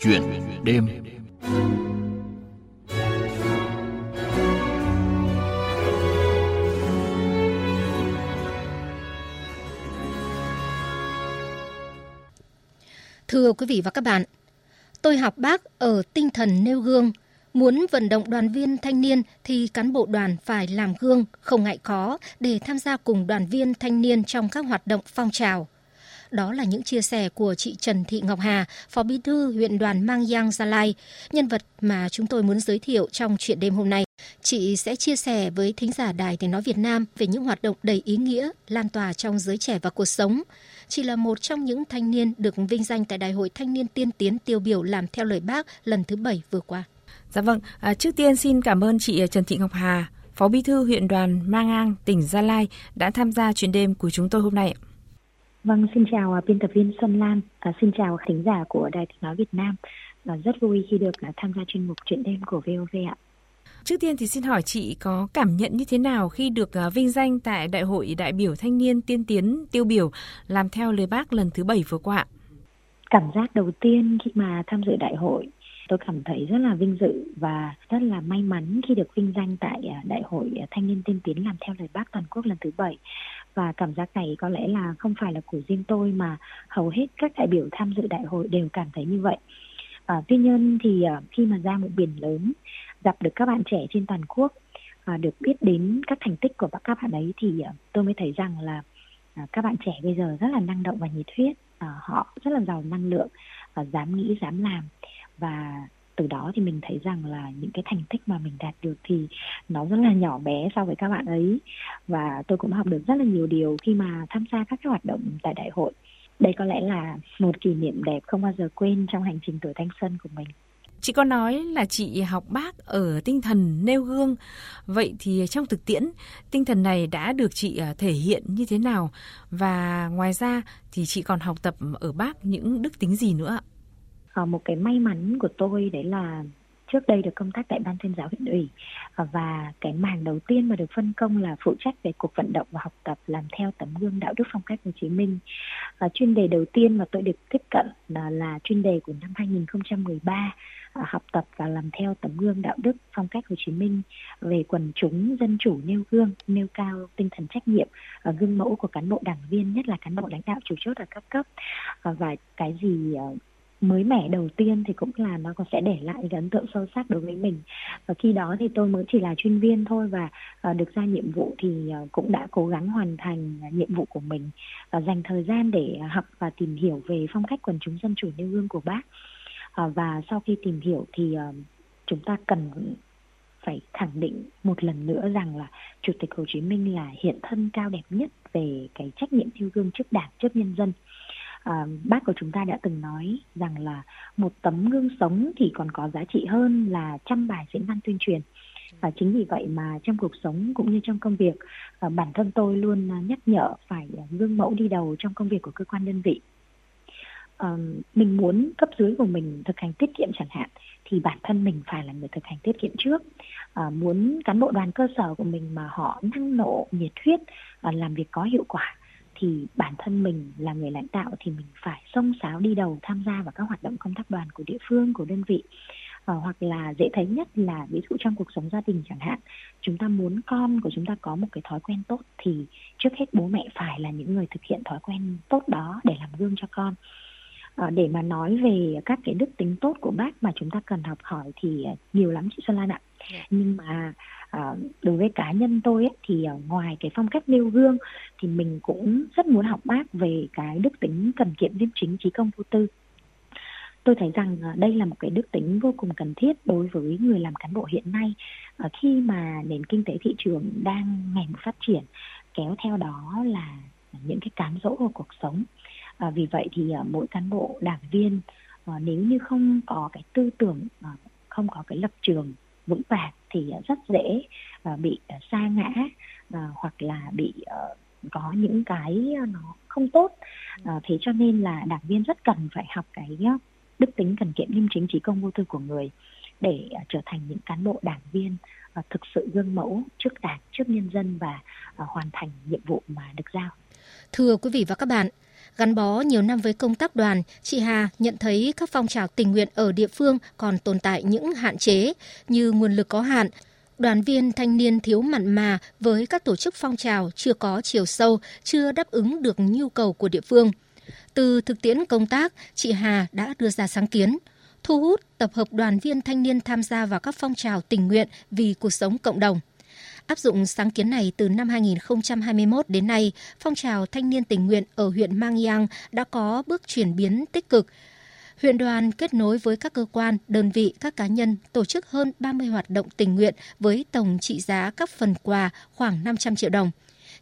Chuyện đêm Thưa quý vị và các bạn, tôi học bác ở tinh thần nêu gương. Muốn vận động đoàn viên thanh niên thì cán bộ đoàn phải làm gương, không ngại khó để tham gia cùng đoàn viên thanh niên trong các hoạt động phong trào. Đó là những chia sẻ của chị Trần Thị Ngọc Hà, Phó Bí thư huyện đoàn Mang Giang Gia Lai, nhân vật mà chúng tôi muốn giới thiệu trong chuyện đêm hôm nay. Chị sẽ chia sẻ với thính giả Đài Tiếng Nói Việt Nam về những hoạt động đầy ý nghĩa, lan tỏa trong giới trẻ và cuộc sống. Chị là một trong những thanh niên được vinh danh tại Đại hội Thanh niên tiên tiến tiêu biểu làm theo lời bác lần thứ bảy vừa qua. Dạ vâng, à, trước tiên xin cảm ơn chị à, Trần Thị Ngọc Hà, Phó Bí thư huyện đoàn Mang An, tỉnh Gia Lai đã tham gia chuyến đêm của chúng tôi hôm nay. Vâng, xin chào à, biên tập viên Xuân Lan, à, xin chào thính giả của Đài Tiếng Nói Việt Nam. À, rất vui khi được à, tham gia chuyên mục chuyện đêm của VOV ạ. Trước tiên thì xin hỏi chị có cảm nhận như thế nào khi được à, vinh danh tại Đại hội đại biểu thanh niên tiên tiến tiêu biểu làm theo lời bác lần thứ bảy vừa qua? Cảm giác đầu tiên khi mà tham dự đại hội tôi cảm thấy rất là vinh dự và rất là may mắn khi được vinh danh tại đại hội thanh niên tiên tiến làm theo lời bác toàn quốc lần thứ bảy và cảm giác này có lẽ là không phải là của riêng tôi mà hầu hết các đại biểu tham dự đại hội đều cảm thấy như vậy. À, tuy nhiên thì à, khi mà ra một biển lớn gặp được các bạn trẻ trên toàn quốc à, được biết đến các thành tích của các bạn ấy thì à, tôi mới thấy rằng là à, các bạn trẻ bây giờ rất là năng động và nhiệt huyết à, họ rất là giàu năng lượng và dám nghĩ dám làm. Và từ đó thì mình thấy rằng là những cái thành tích mà mình đạt được thì nó rất là nhỏ bé so với các bạn ấy và tôi cũng học được rất là nhiều điều khi mà tham gia các cái hoạt động tại đại hội đây có lẽ là một kỷ niệm đẹp không bao giờ quên trong hành trình tuổi thanh xuân của mình Chị có nói là chị học bác ở tinh thần nêu gương. Vậy thì trong thực tiễn, tinh thần này đã được chị à, thể hiện như thế nào? Và ngoài ra thì chị còn học tập ở bác những đức tính gì nữa ạ? À, một cái may mắn của tôi đấy là trước đây được công tác tại ban tuyên giáo huyện ủy ờ, và cái mảng đầu tiên mà được phân công là phụ trách về cuộc vận động và học tập làm theo tấm gương đạo đức phong cách Hồ Chí Minh. À, chuyên đề đầu tiên mà tôi được tiếp cận là, là chuyên đề của năm 2013 à, ờ, học tập và làm theo tấm gương đạo đức phong cách Hồ Chí Minh về quần chúng dân chủ nêu gương, nêu cao tinh thần trách nhiệm, à, gương mẫu của cán bộ đảng viên nhất là cán bộ lãnh đạo chủ chốt ở các cấp à, và cái gì mới mẻ đầu tiên thì cũng là nó có sẽ để lại cái ấn tượng sâu sắc đối với mình. Và khi đó thì tôi mới chỉ là chuyên viên thôi và uh, được ra nhiệm vụ thì uh, cũng đã cố gắng hoàn thành uh, nhiệm vụ của mình và dành thời gian để học và tìm hiểu về phong cách quần chúng dân chủ nêu gương của bác. Uh, và sau khi tìm hiểu thì uh, chúng ta cần phải khẳng định một lần nữa rằng là chủ tịch Hồ Chí Minh là hiện thân cao đẹp nhất về cái trách nhiệm nêu gương trước đảng trước nhân dân à, bác của chúng ta đã từng nói rằng là một tấm gương sống thì còn có giá trị hơn là trăm bài diễn văn tuyên truyền. Và chính vì vậy mà trong cuộc sống cũng như trong công việc à, bản thân tôi luôn ờ, nhắc nhở phải gương mẫu đi đầu trong công việc của cơ quan đơn vị. À, mình muốn cấp dưới của mình thực hành tiết kiệm chẳng hạn thì bản thân mình phải là người thực hành tiết kiệm trước. À, muốn cán bộ đoàn cơ sở của mình mà họ năng nổ nhiệt huyết à, làm việc có hiệu quả thì bản thân mình là người lãnh đạo thì mình phải xông xáo đi đầu tham gia vào các hoạt động công tác đoàn của địa phương của đơn vị. À, hoặc là dễ thấy nhất là ví dụ trong cuộc sống gia đình chẳng hạn chúng ta muốn con của chúng ta có một cái thói quen tốt thì trước hết bố mẹ phải là những người thực hiện thói quen tốt đó để làm gương cho con để mà nói về các cái đức tính tốt của bác mà chúng ta cần học hỏi thì nhiều lắm chị Xuân Lan ạ. Dạ. nhưng mà à, đối với cá nhân tôi ấy, thì ngoài cái phong cách nêu gương thì mình cũng rất muốn học bác về cái đức tính cần kiệm liêm chính trí công vô tư tôi thấy rằng đây là một cái đức tính vô cùng cần thiết đối với người làm cán bộ hiện nay khi mà nền kinh tế thị trường đang ngày một phát triển kéo theo đó là những cái cám dỗ của cuộc sống à, vì vậy thì à, mỗi cán bộ đảng viên à, nếu như không có cái tư tưởng à, không có cái lập trường vững vàng thì à, rất dễ à, bị à, sa ngã à, hoặc là bị à, có những cái nó không tốt. À, thế cho nên là đảng viên rất cần phải học cái à, đức tính cần kiệm liêm chính trí công vô tư của người để à, trở thành những cán bộ đảng viên à, thực sự gương mẫu trước đảng trước nhân dân và à, hoàn thành nhiệm vụ mà được giao. Thưa quý vị và các bạn Gắn bó nhiều năm với công tác đoàn, chị Hà nhận thấy các phong trào tình nguyện ở địa phương còn tồn tại những hạn chế như nguồn lực có hạn, đoàn viên thanh niên thiếu mặn mà với các tổ chức phong trào chưa có chiều sâu, chưa đáp ứng được nhu cầu của địa phương. Từ thực tiễn công tác, chị Hà đã đưa ra sáng kiến thu hút tập hợp đoàn viên thanh niên tham gia vào các phong trào tình nguyện vì cuộc sống cộng đồng. Áp dụng sáng kiến này từ năm 2021 đến nay, phong trào thanh niên tình nguyện ở huyện Mang Giang đã có bước chuyển biến tích cực. Huyện đoàn kết nối với các cơ quan, đơn vị, các cá nhân tổ chức hơn 30 hoạt động tình nguyện với tổng trị giá các phần quà khoảng 500 triệu đồng.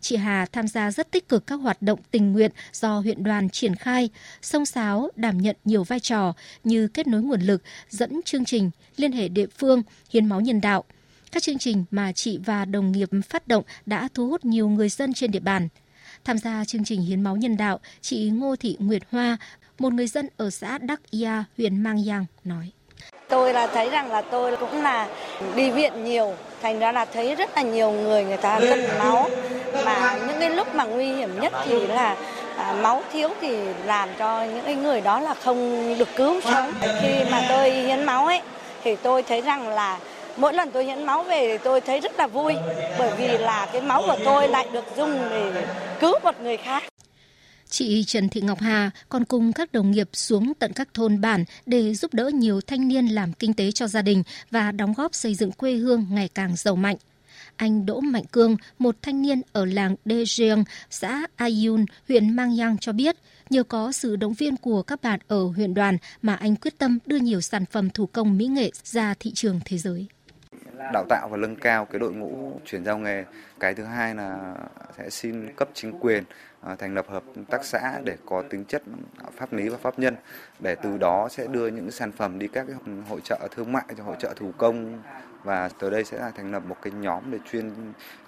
Chị Hà tham gia rất tích cực các hoạt động tình nguyện do huyện đoàn triển khai, song sáo đảm nhận nhiều vai trò như kết nối nguồn lực, dẫn chương trình, liên hệ địa phương, hiến máu nhân đạo – các chương trình mà chị và đồng nghiệp phát động đã thu hút nhiều người dân trên địa bàn. Tham gia chương trình hiến máu nhân đạo, chị Ngô Thị Nguyệt Hoa, một người dân ở xã Đắc Ia, huyện Mang Giang nói. Tôi là thấy rằng là tôi cũng là đi viện nhiều, thành ra là thấy rất là nhiều người người ta cần máu. Mà những cái lúc mà nguy hiểm nhất thì là à, máu thiếu thì làm cho những cái người đó là không được cứu sống. Khi mà tôi hiến máu ấy thì tôi thấy rằng là mỗi lần tôi hiến máu về thì tôi thấy rất là vui bởi vì là cái máu của tôi lại được dùng để cứu một người khác. Chị Trần Thị Ngọc Hà còn cùng các đồng nghiệp xuống tận các thôn bản để giúp đỡ nhiều thanh niên làm kinh tế cho gia đình và đóng góp xây dựng quê hương ngày càng giàu mạnh. Anh Đỗ Mạnh Cương, một thanh niên ở làng Đê Giang, xã Ayun, huyện Mang Yang cho biết, nhờ có sự động viên của các bạn ở huyện đoàn mà anh quyết tâm đưa nhiều sản phẩm thủ công mỹ nghệ ra thị trường thế giới đào tạo và nâng cao cái đội ngũ chuyển giao nghề. Cái thứ hai là sẽ xin cấp chính quyền à, thành lập hợp tác xã để có tính chất pháp lý và pháp nhân. Để từ đó sẽ đưa những sản phẩm đi các hội trợ thương mại, cho hội trợ thủ công. Và từ đây sẽ là thành lập một cái nhóm để chuyên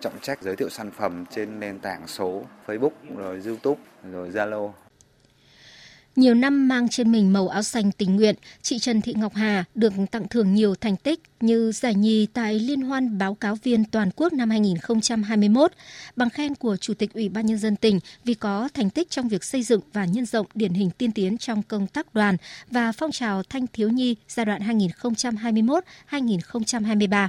trọng trách giới thiệu sản phẩm trên nền tảng số Facebook, rồi YouTube, rồi Zalo nhiều năm mang trên mình màu áo xanh tình nguyện, chị Trần Thị Ngọc Hà được tặng thưởng nhiều thành tích như giải nhì tại Liên hoan báo cáo viên toàn quốc năm 2021, bằng khen của Chủ tịch Ủy ban Nhân dân tỉnh vì có thành tích trong việc xây dựng và nhân rộng điển hình tiên tiến trong công tác đoàn và phong trào thanh thiếu nhi giai đoạn 2021-2023.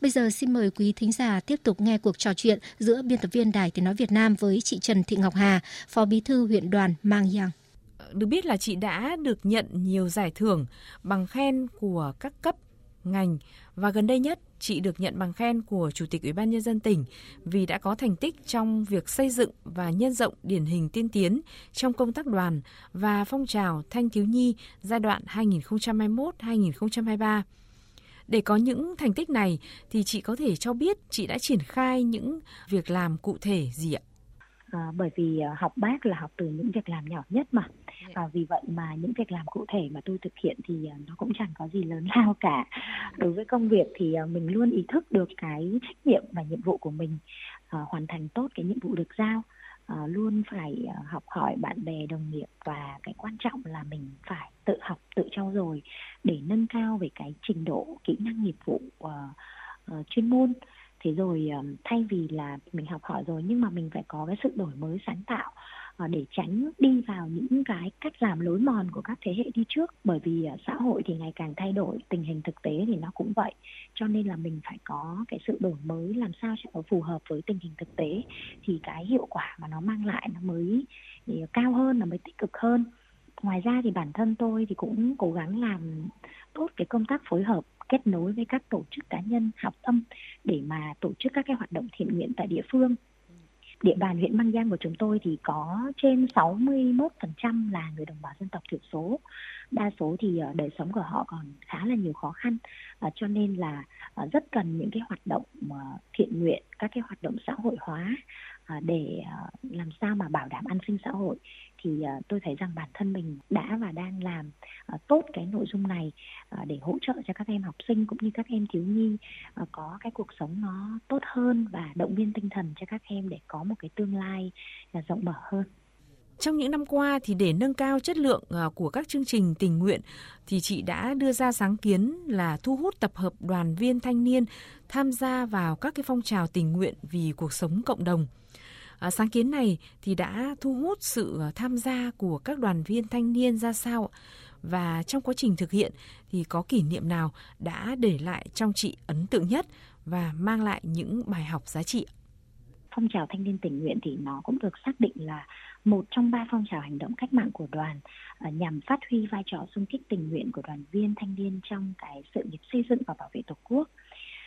Bây giờ xin mời quý thính giả tiếp tục nghe cuộc trò chuyện giữa biên tập viên Đài Tiếng Nói Việt Nam với chị Trần Thị Ngọc Hà, Phó Bí thư huyện đoàn Mang Giang được biết là chị đã được nhận nhiều giải thưởng bằng khen của các cấp, ngành và gần đây nhất, chị được nhận bằng khen của Chủ tịch Ủy ban nhân dân tỉnh vì đã có thành tích trong việc xây dựng và nhân rộng điển hình tiên tiến trong công tác đoàn và phong trào thanh thiếu nhi giai đoạn 2021-2023. Để có những thành tích này thì chị có thể cho biết chị đã triển khai những việc làm cụ thể gì ạ? À, bởi vì à, học bác là học từ những việc làm nhỏ nhất mà. Và vì vậy mà những việc làm cụ thể mà tôi thực hiện thì à, nó cũng chẳng có gì lớn lao cả. Đối với công việc thì à, mình luôn ý thức được cái trách nhiệm và nhiệm vụ của mình uh, hoàn thành tốt cái nhiệm vụ được giao. Uh, luôn phải uh, học hỏi bạn bè đồng nghiệp và cái quan trọng là mình phải tự học tự trau dồi để nâng cao về cái trình độ kỹ năng nghiệp vụ uh, uh, chuyên môn thế rồi ờ, thay vì là mình học hỏi rồi, nhưng mà mình phải có cái sự đổi mới sáng tạo ờ, để tránh đi vào những cái cách làm lối mòn của các thế hệ đi trước. Bởi vì ờ, xã hội thì ngày càng thay đổi, tình hình thực tế thì nó cũng vậy. Cho nên là mình phải có cái sự đổi mới làm sao cho nó phù hợp với tình hình thực tế, thì cái hiệu quả mà nó mang lại nó mới cao hơn, nó mới tích cực hơn. Ngoài ra thì bản thân tôi thì cũng cố gắng làm tốt cái công tác phối hợp kết nối với các tổ chức cá nhân học tâm để mà tổ chức các cái hoạt động thiện nguyện tại địa phương địa bàn huyện Mang Giang của chúng tôi thì có trên 61% là người đồng bào dân tộc thiểu số. Đa số thì ờ, đời sống của họ còn khá là nhiều khó khăn, uh, cho nên là uh, rất cần những cái hoạt động uh, thiện nguyện, các cái hoạt động xã hội hóa uh, để uh, làm sao mà bảo đảm an sinh xã hội thì uh, tôi thấy rằng bản thân mình đã và đang làm uh, tốt cái nội dung này uh, để hỗ trợ cho các em học sinh cũng như các em thiếu nhi uh, có cái cuộc sống nó tốt hơn và động viên tinh thần cho các em để có một cái tương lai uh, rộng mở hơn. Trong những năm qua thì để nâng cao chất lượng ờ, của các chương trình tình nguyện thì chị đã đưa ra sáng kiến là thu hút tập hợp đoàn viên thanh niên tham gia vào các cái phong trào tình nguyện vì cuộc sống cộng đồng. À, sáng kiến này thì đã thu hút sự ờ, tham gia của các đoàn viên thanh niên ra sao và trong quá trình thực hiện thì có kỷ niệm nào đã để lại trong chị ấn tượng nhất và mang lại những bài học giá trị? Phong trào thanh niên tình nguyện thì nó cũng được xác định là một trong ba phong trào hành động cách mạng của đoàn ờ, nhằm phát huy vai trò xung kích tình nguyện của đoàn viên thanh niên trong cái sự nghiệp xây dựng và bảo vệ tổ quốc.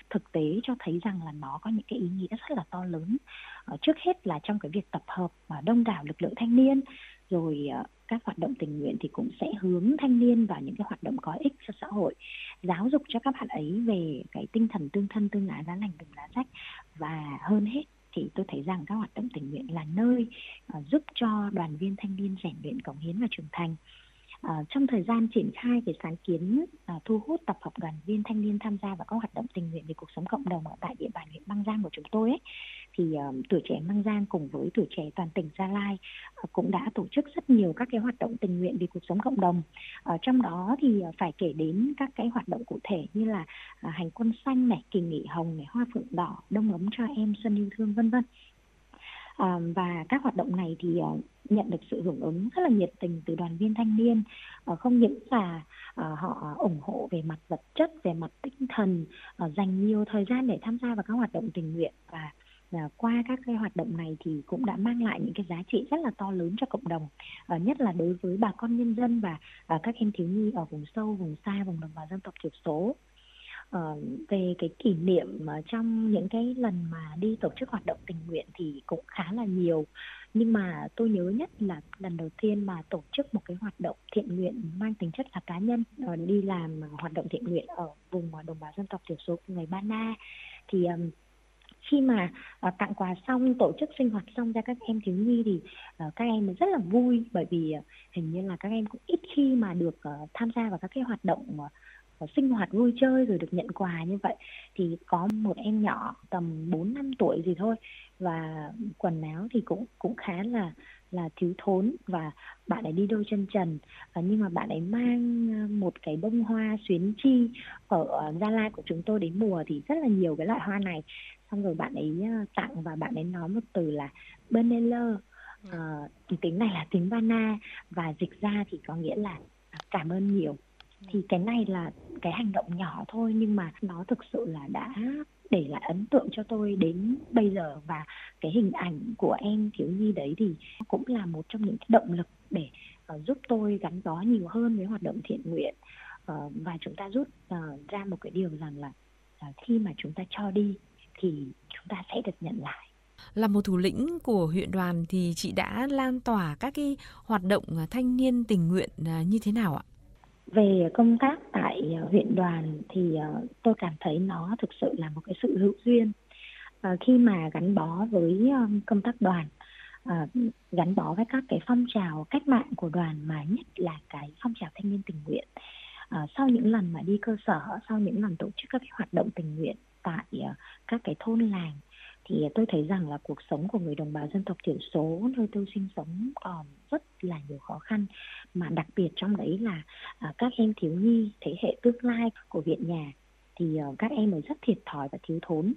Thực tế cho thấy rằng là nó có những cái ý nghĩa rất là to lớn. Ờ, trước hết là trong cái việc tập hợp và đông đảo lực lượng thanh niên, rồi ờ, các hoạt động tình nguyện thì cũng sẽ hướng thanh niên vào những cái hoạt động có ích cho xã hội, giáo dục cho các bạn ấy về cái tinh thần tương thân tương ái, lá lành đùm lá rách và hơn hết thì tôi thấy rằng các hoạt động tình nguyện là nơi uh, giúp cho đoàn viên thanh niên rèn luyện cống hiến và trưởng thành. Uh, trong thời gian triển khai cái sáng kiến uh, thu hút tập hợp đoàn viên thanh niên tham gia vào các hoạt động tình nguyện về cuộc sống cộng đồng ở tại địa bàn huyện Băng Giang của chúng tôi ấy, thì um, tuổi trẻ Mang Giang cùng với tuổi trẻ toàn tỉnh Gia Lai uh, cũng đã tổ chức rất nhiều các cái hoạt động tình nguyện vì cuộc sống cộng đồng. Uh, trong đó thì uh, phải kể đến các cái hoạt động cụ thể như là uh, hành quân xanh này, kỳ nghỉ hồng này, hoa phượng đỏ, đông ấm cho em, xuân yêu thương vân vân. À, và các hoạt động này thì uh, nhận được sự hưởng ứng rất là nhiệt tình từ đoàn viên thanh niên uh, không những là uh, họ ủng hộ về mặt vật chất về mặt tinh thần uh, dành nhiều thời gian để tham gia vào các hoạt động tình nguyện và qua các cái hoạt động này thì cũng đã mang lại những cái giá trị rất là to lớn cho cộng đồng ờ, nhất là đối với bà con nhân dân và ờ, các em thiếu nhi ở vùng sâu, vùng xa, vùng đồng bào dân tộc thiểu số. Ờ, về cái kỷ niệm trong những cái lần mà đi tổ chức hoạt động tình nguyện thì cũng khá là nhiều. Nhưng mà tôi nhớ nhất là lần đầu tiên mà tổ chức một cái hoạt động thiện nguyện mang tính chất là cá nhân đi làm hoạt động thiện nguyện ở vùng đồng bào dân tộc thiểu số của người Ba Na. Thì khi mà uh, tặng quà xong tổ chức sinh hoạt xong ra các em thiếu nhi thì uh, các em rất là vui. Bởi vì uh, hình như là các em cũng ít khi mà được uh, tham gia vào các cái hoạt động uh, sinh hoạt vui chơi rồi được nhận quà như vậy. Thì có một em nhỏ tầm 4 năm tuổi gì thôi và quần áo thì cũng cũng khá là là thiếu thốn và bạn ấy đi đôi chân trần. Và nhưng mà bạn ấy mang một cái bông hoa xuyến chi ở Gia Lai của chúng tôi đến mùa thì rất là nhiều cái loại hoa này xong rồi bạn ấy tặng và bạn ấy nói một từ là Beneller uh, tiếng này là tiếng Vana và dịch ra thì có nghĩa là cảm ơn nhiều thì cái này là cái hành động nhỏ thôi nhưng mà nó thực sự là đã để lại ấn tượng cho tôi đến bây giờ và cái hình ảnh của em thiếu nhi đấy thì cũng là một trong những cái động lực để uh, giúp tôi gắn bó nhiều hơn với hoạt động thiện nguyện. Uh, và chúng ta rút uh, ra một cái điều rằng là uh, khi mà chúng ta cho đi thì chúng ta sẽ được nhận lại là một thủ lĩnh của huyện đoàn thì chị đã lan tỏa các cái hoạt động thanh niên tình nguyện như thế nào ạ? về công tác tại ờ, huyện đoàn thì tôi cảm thấy nó thực sự là một cái sự hữu duyên khi mà gắn bó với công tác đoàn gắn bó với các cái phong trào cách mạng của đoàn mà nhất là cái phong trào thanh niên tình nguyện sau những lần mà đi cơ sở sau những lần tổ chức các cái hoạt động tình nguyện tại ờ, các cái thôn làng. Thì tôi thấy rằng là cuộc sống của người đồng bào dân tộc thiểu số nơi tôi sinh sống còn rất là nhiều khó khăn. Mà đặc biệt trong đấy là ờ, các em thiếu nhi thế hệ tương lai của viện nhà thì ờ, các em ấy rất thiệt thòi và thiếu thốn.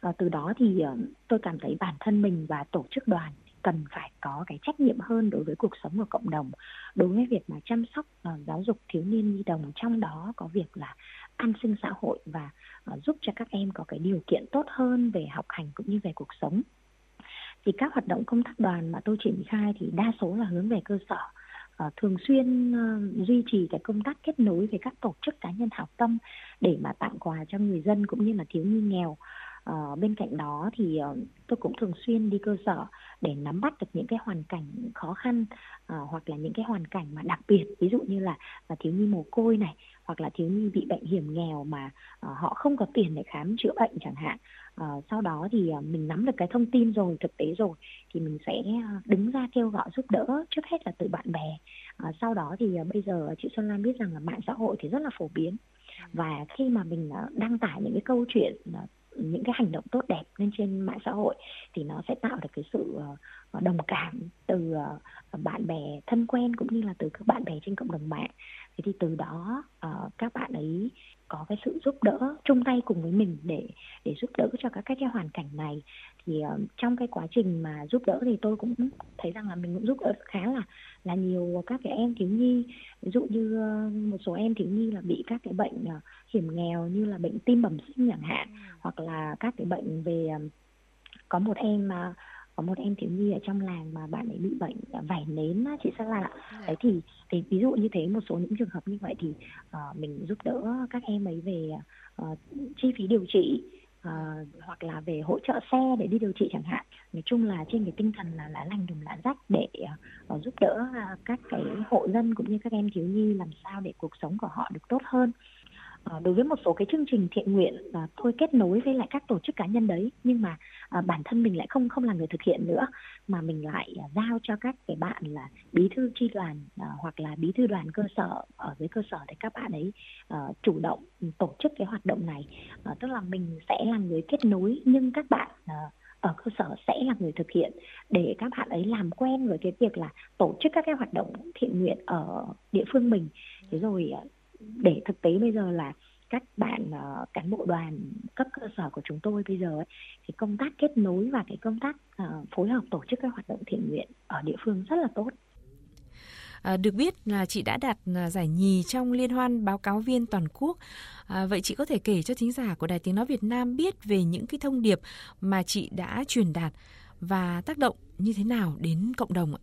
Và từ đó thì tôi cảm thấy bản thân mình và tổ chức đoàn cần phải có cái trách nhiệm hơn đối với cuộc sống của cộng đồng. Đối với việc mà chăm sóc uh, giáo dục thiếu niên nhi đồng trong đó có việc là an sinh xã hội và ờ, giúp cho các em có cái điều kiện tốt hơn về học hành cũng như về cuộc sống. Thì các hoạt động công tác đoàn mà tôi triển khai thì đa số là hướng về cơ sở ờ, thường xuyên ờ, duy trì cái công tác kết nối với các tổ chức cá nhân hảo tâm để mà tặng quà cho người dân cũng như là thiếu nhi nghèo uh, bên cạnh đó thì uh, tôi cũng thường xuyên đi cơ sở để nắm bắt được những cái hoàn cảnh khó khăn uh, hoặc là những cái hoàn cảnh mà đặc biệt ví dụ như là, là thiếu nhi mồ côi này hoặc là thiếu nhi bị bệnh hiểm nghèo mà uh, họ không có tiền để khám chữa bệnh chẳng hạn. Uh, sau đó thì uh, mình nắm được cái thông tin rồi thực tế rồi thì mình sẽ đứng ra kêu gọi giúp đỡ trước hết là từ bạn bè. Uh, sau đó thì uh, bây giờ chị Xuân Lan biết rằng là mạng xã hội thì rất là phổ biến. Và khi mà mình đăng tải những cái câu chuyện những cái hành động tốt đẹp lên trên mạng xã hội thì nó sẽ tạo được cái sự ờ, đồng cảm từ ờ, bạn bè thân quen cũng như là từ các bạn bè trên cộng đồng mạng. Thế thì từ đó ờ, các bạn ấy có cái sự giúp đỡ chung tay cùng với mình để để giúp đỡ cho các cái hoàn cảnh này. Thì trong cái quá trình mà giúp đỡ thì tôi cũng thấy rằng là mình cũng giúp đỡ khá là là nhiều các cái em thiếu nhi. Ví dụ như một số em thiếu nhi là bị các cái bệnh hiểm nghèo như là bệnh tim bẩm sinh chẳng hạn hoặc là các cái bệnh về uh, có một em mà có một em thiếu nhi ở trong làng mà bạn ấy bị bệnh vảy nến chị Sa La ạ. Dạ. Đấy thì thì ví dụ như thế một số những trường hợp như vậy thì uh, mình giúp đỡ các em ấy về uh, chi phí điều trị uh, hoặc là về hỗ trợ xe để đi điều trị chẳng hạn. Nói chung là trên cái tinh thần là lá lành đùm lá rách để uh, giúp đỡ uh, các cái hộ dân cũng như các em thiếu nhi làm sao để cuộc sống của họ được tốt hơn. Ờ, đối với một số cái chương trình thiện nguyện à, tôi kết nối với lại các tổ chức cá nhân đấy nhưng mà à, bản thân mình lại không không là người thực hiện nữa mà mình lại à, giao cho các cái bạn là bí thư tri đoàn à, hoặc là bí thư đoàn cơ sở ở dưới cơ sở để các bạn ấy à, chủ động ừ, tổ chức cái hoạt động này. À, tức là mình sẽ là người kết nối nhưng các bạn à, ở cơ sở sẽ là người thực hiện để các bạn ấy làm quen với cái việc là tổ chức các cái hoạt động thiện nguyện ở địa phương mình. Thế rồi để thực tế bây giờ là các bạn uh, cán bộ đoàn cấp cơ sở của chúng tôi bây giờ ấy, thì công tác kết nối và cái công tác uh, phối hợp tổ chức các hoạt động thiện nguyện ở địa phương rất là tốt. À, được biết là chị đã đạt à, giải nhì trong liên hoan báo cáo viên toàn quốc. À, vậy chị có thể kể cho thính giả của Đài Tiếng Nói Việt Nam biết về những cái thông điệp mà chị đã truyền đạt và tác động như thế nào đến cộng đồng ạ?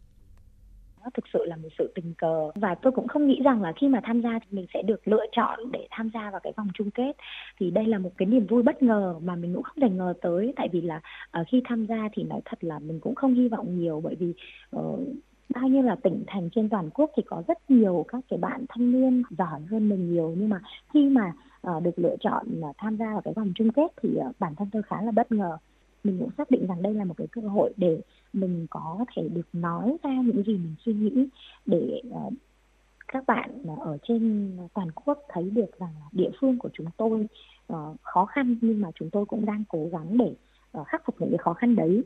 Nó thực sự là một sự tình cờ. Và tôi cũng không nghĩ rằng là khi mà tham gia thì mình sẽ được lựa chọn để tham gia vào cái vòng chung kết. Thì đây là một cái niềm vui bất ngờ mà mình cũng không thể ngờ tới. Tại vì là uh, khi tham gia thì nói thật là mình cũng không hy vọng nhiều. Bởi vì uh, bao nhiêu là tỉnh thành trên toàn quốc thì có rất nhiều các cái bạn thanh niên giỏi hơn mình nhiều. Nhưng mà khi mà uh, được lựa chọn uh, tham gia vào cái vòng chung kết thì uh, bản thân tôi khá là bất ngờ mình cũng xác định rằng đây là một cái cơ hội để mình có thể được nói ra những gì mình suy nghĩ để uh, các bạn ở trên toàn quốc thấy được rằng địa phương của chúng tôi uh, khó khăn nhưng mà chúng tôi cũng đang cố gắng để uh, khắc phục những cái khó khăn đấy.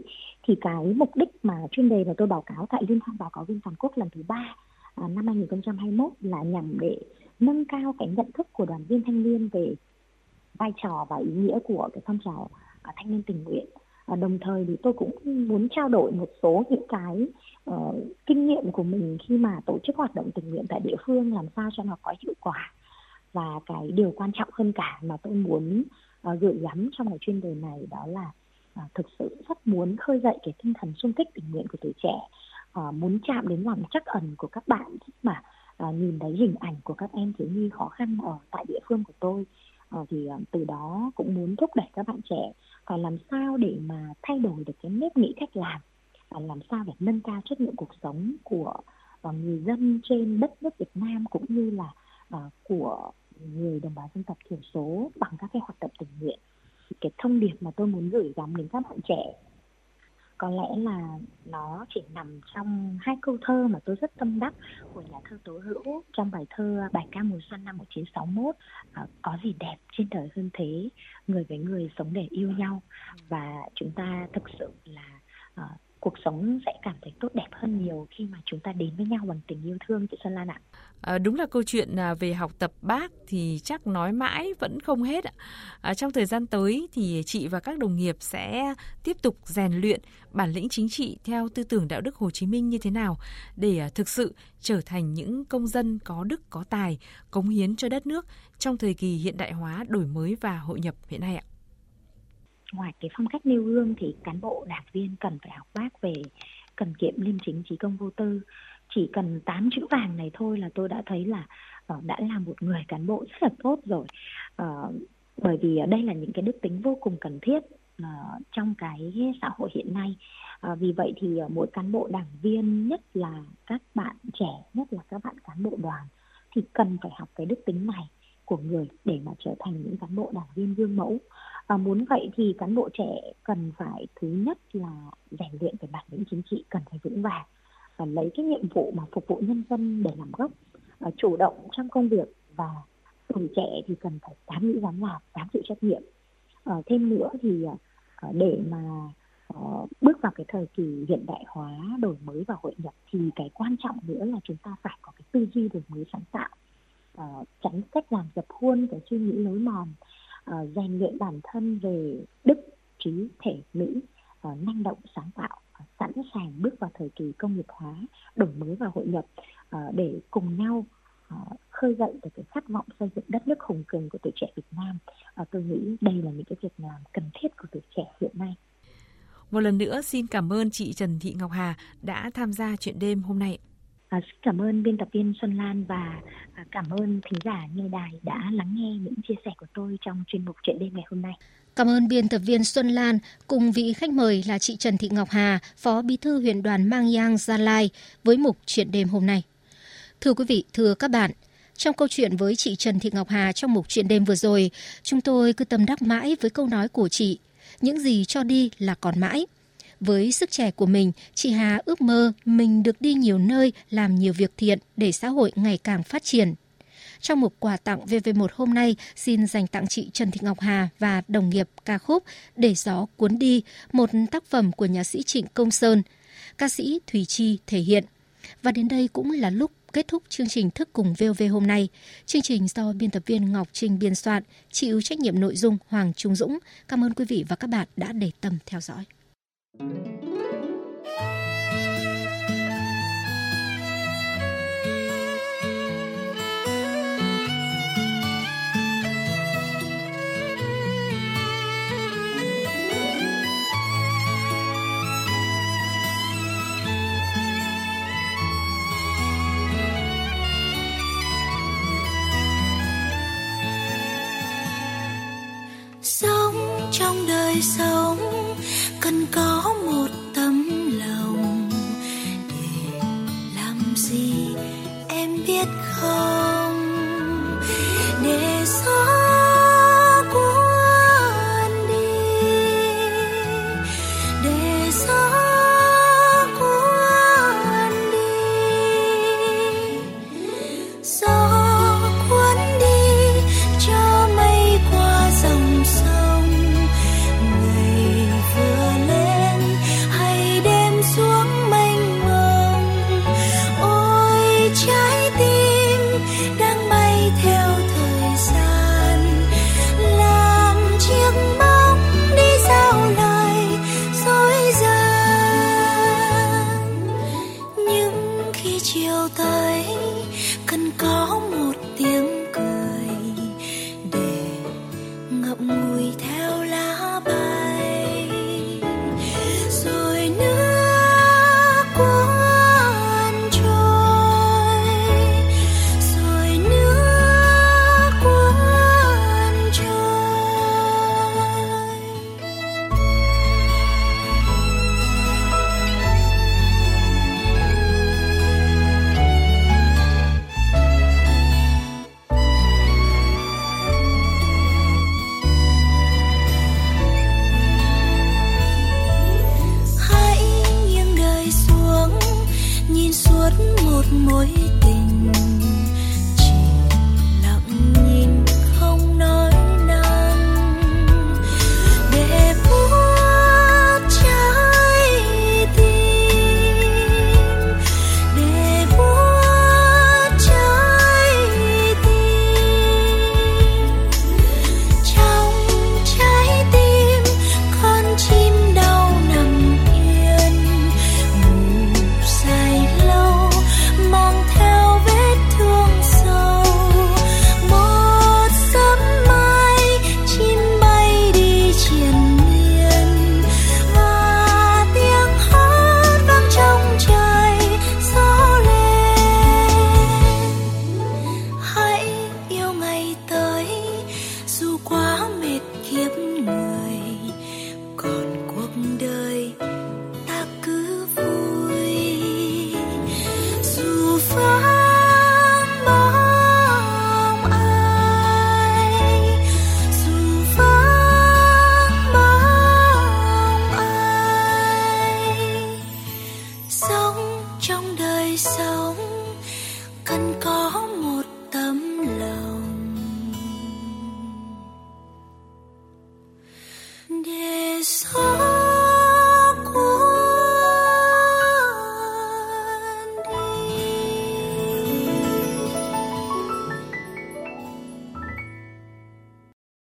Thì cái mục đích mà chuyên đề mà tôi báo cáo tại liên hoan báo cáo viên toàn quốc lần thứ ba uh, năm 2021 là nhằm để nâng cao cái nhận thức của đoàn viên thanh niên về vai trò và ý nghĩa của cái phong trào à, thanh niên tình nguyện và đồng thời thì tôi cũng muốn trao đổi một số những cái uh, kinh nghiệm của mình khi mà tổ chức hoạt động tình nguyện tại địa phương làm sao cho nó có hiệu quả. Và cái điều quan trọng hơn cả mà tôi muốn uh, gửi gắm trong cái chuyên đề này đó là uh, thực sự rất muốn khơi dậy cái tinh thần sung kích tình nguyện của tuổi trẻ. Uh, muốn chạm đến lòng chắc ẩn của các bạn mà uh, nhìn thấy hình ảnh của các em thiếu nhi khó khăn ở tại địa phương của tôi. Uh, thì uh, từ đó cũng muốn thúc đẩy các bạn trẻ và làm sao để mà thay đổi được cái nếp nghĩ cách làm? Và làm sao để nâng cao chất lượng cuộc sống của và người dân trên đất nước Việt Nam cũng như là uh, của người đồng bào dân tộc thiểu số bằng các cái hoạt động tình nguyện? Cái thông điệp mà tôi muốn gửi gắm đến các bạn trẻ có lẽ là nó chỉ nằm trong hai câu thơ mà tôi rất tâm đắc của nhà thơ Tố Hữu trong bài thơ Bài ca mùa xuân năm 1961 à, có gì đẹp trên đời hơn thế người với người sống để yêu nhau. Và chúng ta thực sự là à, cuộc sống sẽ cảm thấy tốt đẹp hơn nhiều khi mà chúng ta đến với nhau bằng tình yêu thương chị Xuân Lan ạ. À, đúng là câu chuyện à, về học tập bác thì chắc nói mãi vẫn không hết ạ. À, trong thời gian tới thì chị và các đồng nghiệp sẽ tiếp tục rèn luyện bản lĩnh chính trị theo tư tưởng đạo đức Hồ Chí Minh như thế nào để à, thực sự trở thành những công dân có đức có tài, cống hiến cho đất nước trong thời kỳ hiện đại hóa, đổi mới và hội nhập hiện nay ạ ngoài cái phong cách nêu gương thì cán bộ đảng viên cần phải học bác về cần kiệm liêm chính trí công vô tư. Chỉ cần tám chữ vàng này thôi là tôi đã thấy là uh, đã là một người cán bộ rất là tốt rồi. Uh, bởi vì đây là những cái đức tính vô cùng cần thiết uh, trong cái xã hội hiện nay. Uh, vì vậy thì uh, mỗi cán bộ đảng viên nhất là các bạn trẻ nhất là các bạn cán bộ đoàn thì cần phải học cái đức tính này của người để mà trở thành những cán bộ đảng viên gương mẫu và muốn vậy thì cán bộ trẻ cần phải thứ nhất là rèn luyện về bản lĩnh chính trị cần phải vững vàng và lấy cái nhiệm vụ mà phục vụ nhân dân để làm gốc ờ, chủ động trong công việc. Và tuổi trẻ thì cần phải dám nghĩ dám làm dám chịu trách nhiệm. À, thêm nữa thì à, để mà à, bước vào cái thời kỳ hiện đại hóa đổi mới và hội nhập thì cái quan trọng nữa là chúng ta phải có cái tư duy đổi mới sáng tạo. À, tránh cách làm dập khuôn cái suy nghĩ lối mòn uh, rèn luyện bản thân về đức trí thể mỹ uh, năng động sáng tạo uh, sẵn sàng bước vào thời kỳ công nghiệp hóa đổi mới và hội nhập uh, để cùng nhau uh, khơi dậy được cái khát vọng xây dựng đất nước hùng cường của tuổi trẻ Việt Nam. Uh, tôi nghĩ đây là những cái việc làm cần thiết của tuổi trẻ hiện nay. Một lần nữa xin cảm ơn chị Trần Thị Ngọc Hà đã tham gia chuyện đêm hôm nay. À, cảm ơn biên tập viên Xuân Lan và à, cảm ơn thính giả nghe đài đã lắng nghe những chia sẻ của tôi trong chuyên mục chuyện đêm ngày hôm nay. Cảm ơn biên tập viên Xuân Lan cùng vị khách mời là chị Trần Thị Ngọc Hà, Phó Bí thư huyện đoàn Mang Giang Gia Lai với mục chuyện đêm hôm nay. Thưa quý vị, thưa các bạn, trong câu chuyện với chị Trần Thị Ngọc Hà trong mục chuyện đêm vừa rồi, chúng tôi cứ tâm đắc mãi với câu nói của chị, những gì cho đi là còn mãi. Với sức trẻ của mình, chị Hà ước mơ mình được đi nhiều nơi làm nhiều việc thiện để xã hội ngày càng phát triển. Trong một quà tặng VV1 hôm nay, xin dành tặng chị Trần Thị Ngọc Hà và đồng nghiệp ca khúc Để gió cuốn đi, một tác phẩm của nhà sĩ Trịnh Công Sơn. Ca sĩ Thùy Chi thể hiện. Và đến đây cũng là lúc kết thúc chương trình Thức cùng VOV hôm nay. Chương trình do biên tập viên Ngọc Trinh biên soạn, chịu trách nhiệm nội dung Hoàng Trung Dũng. Cảm ơn quý vị và các bạn đã để tâm theo dõi sống biết không? Để gió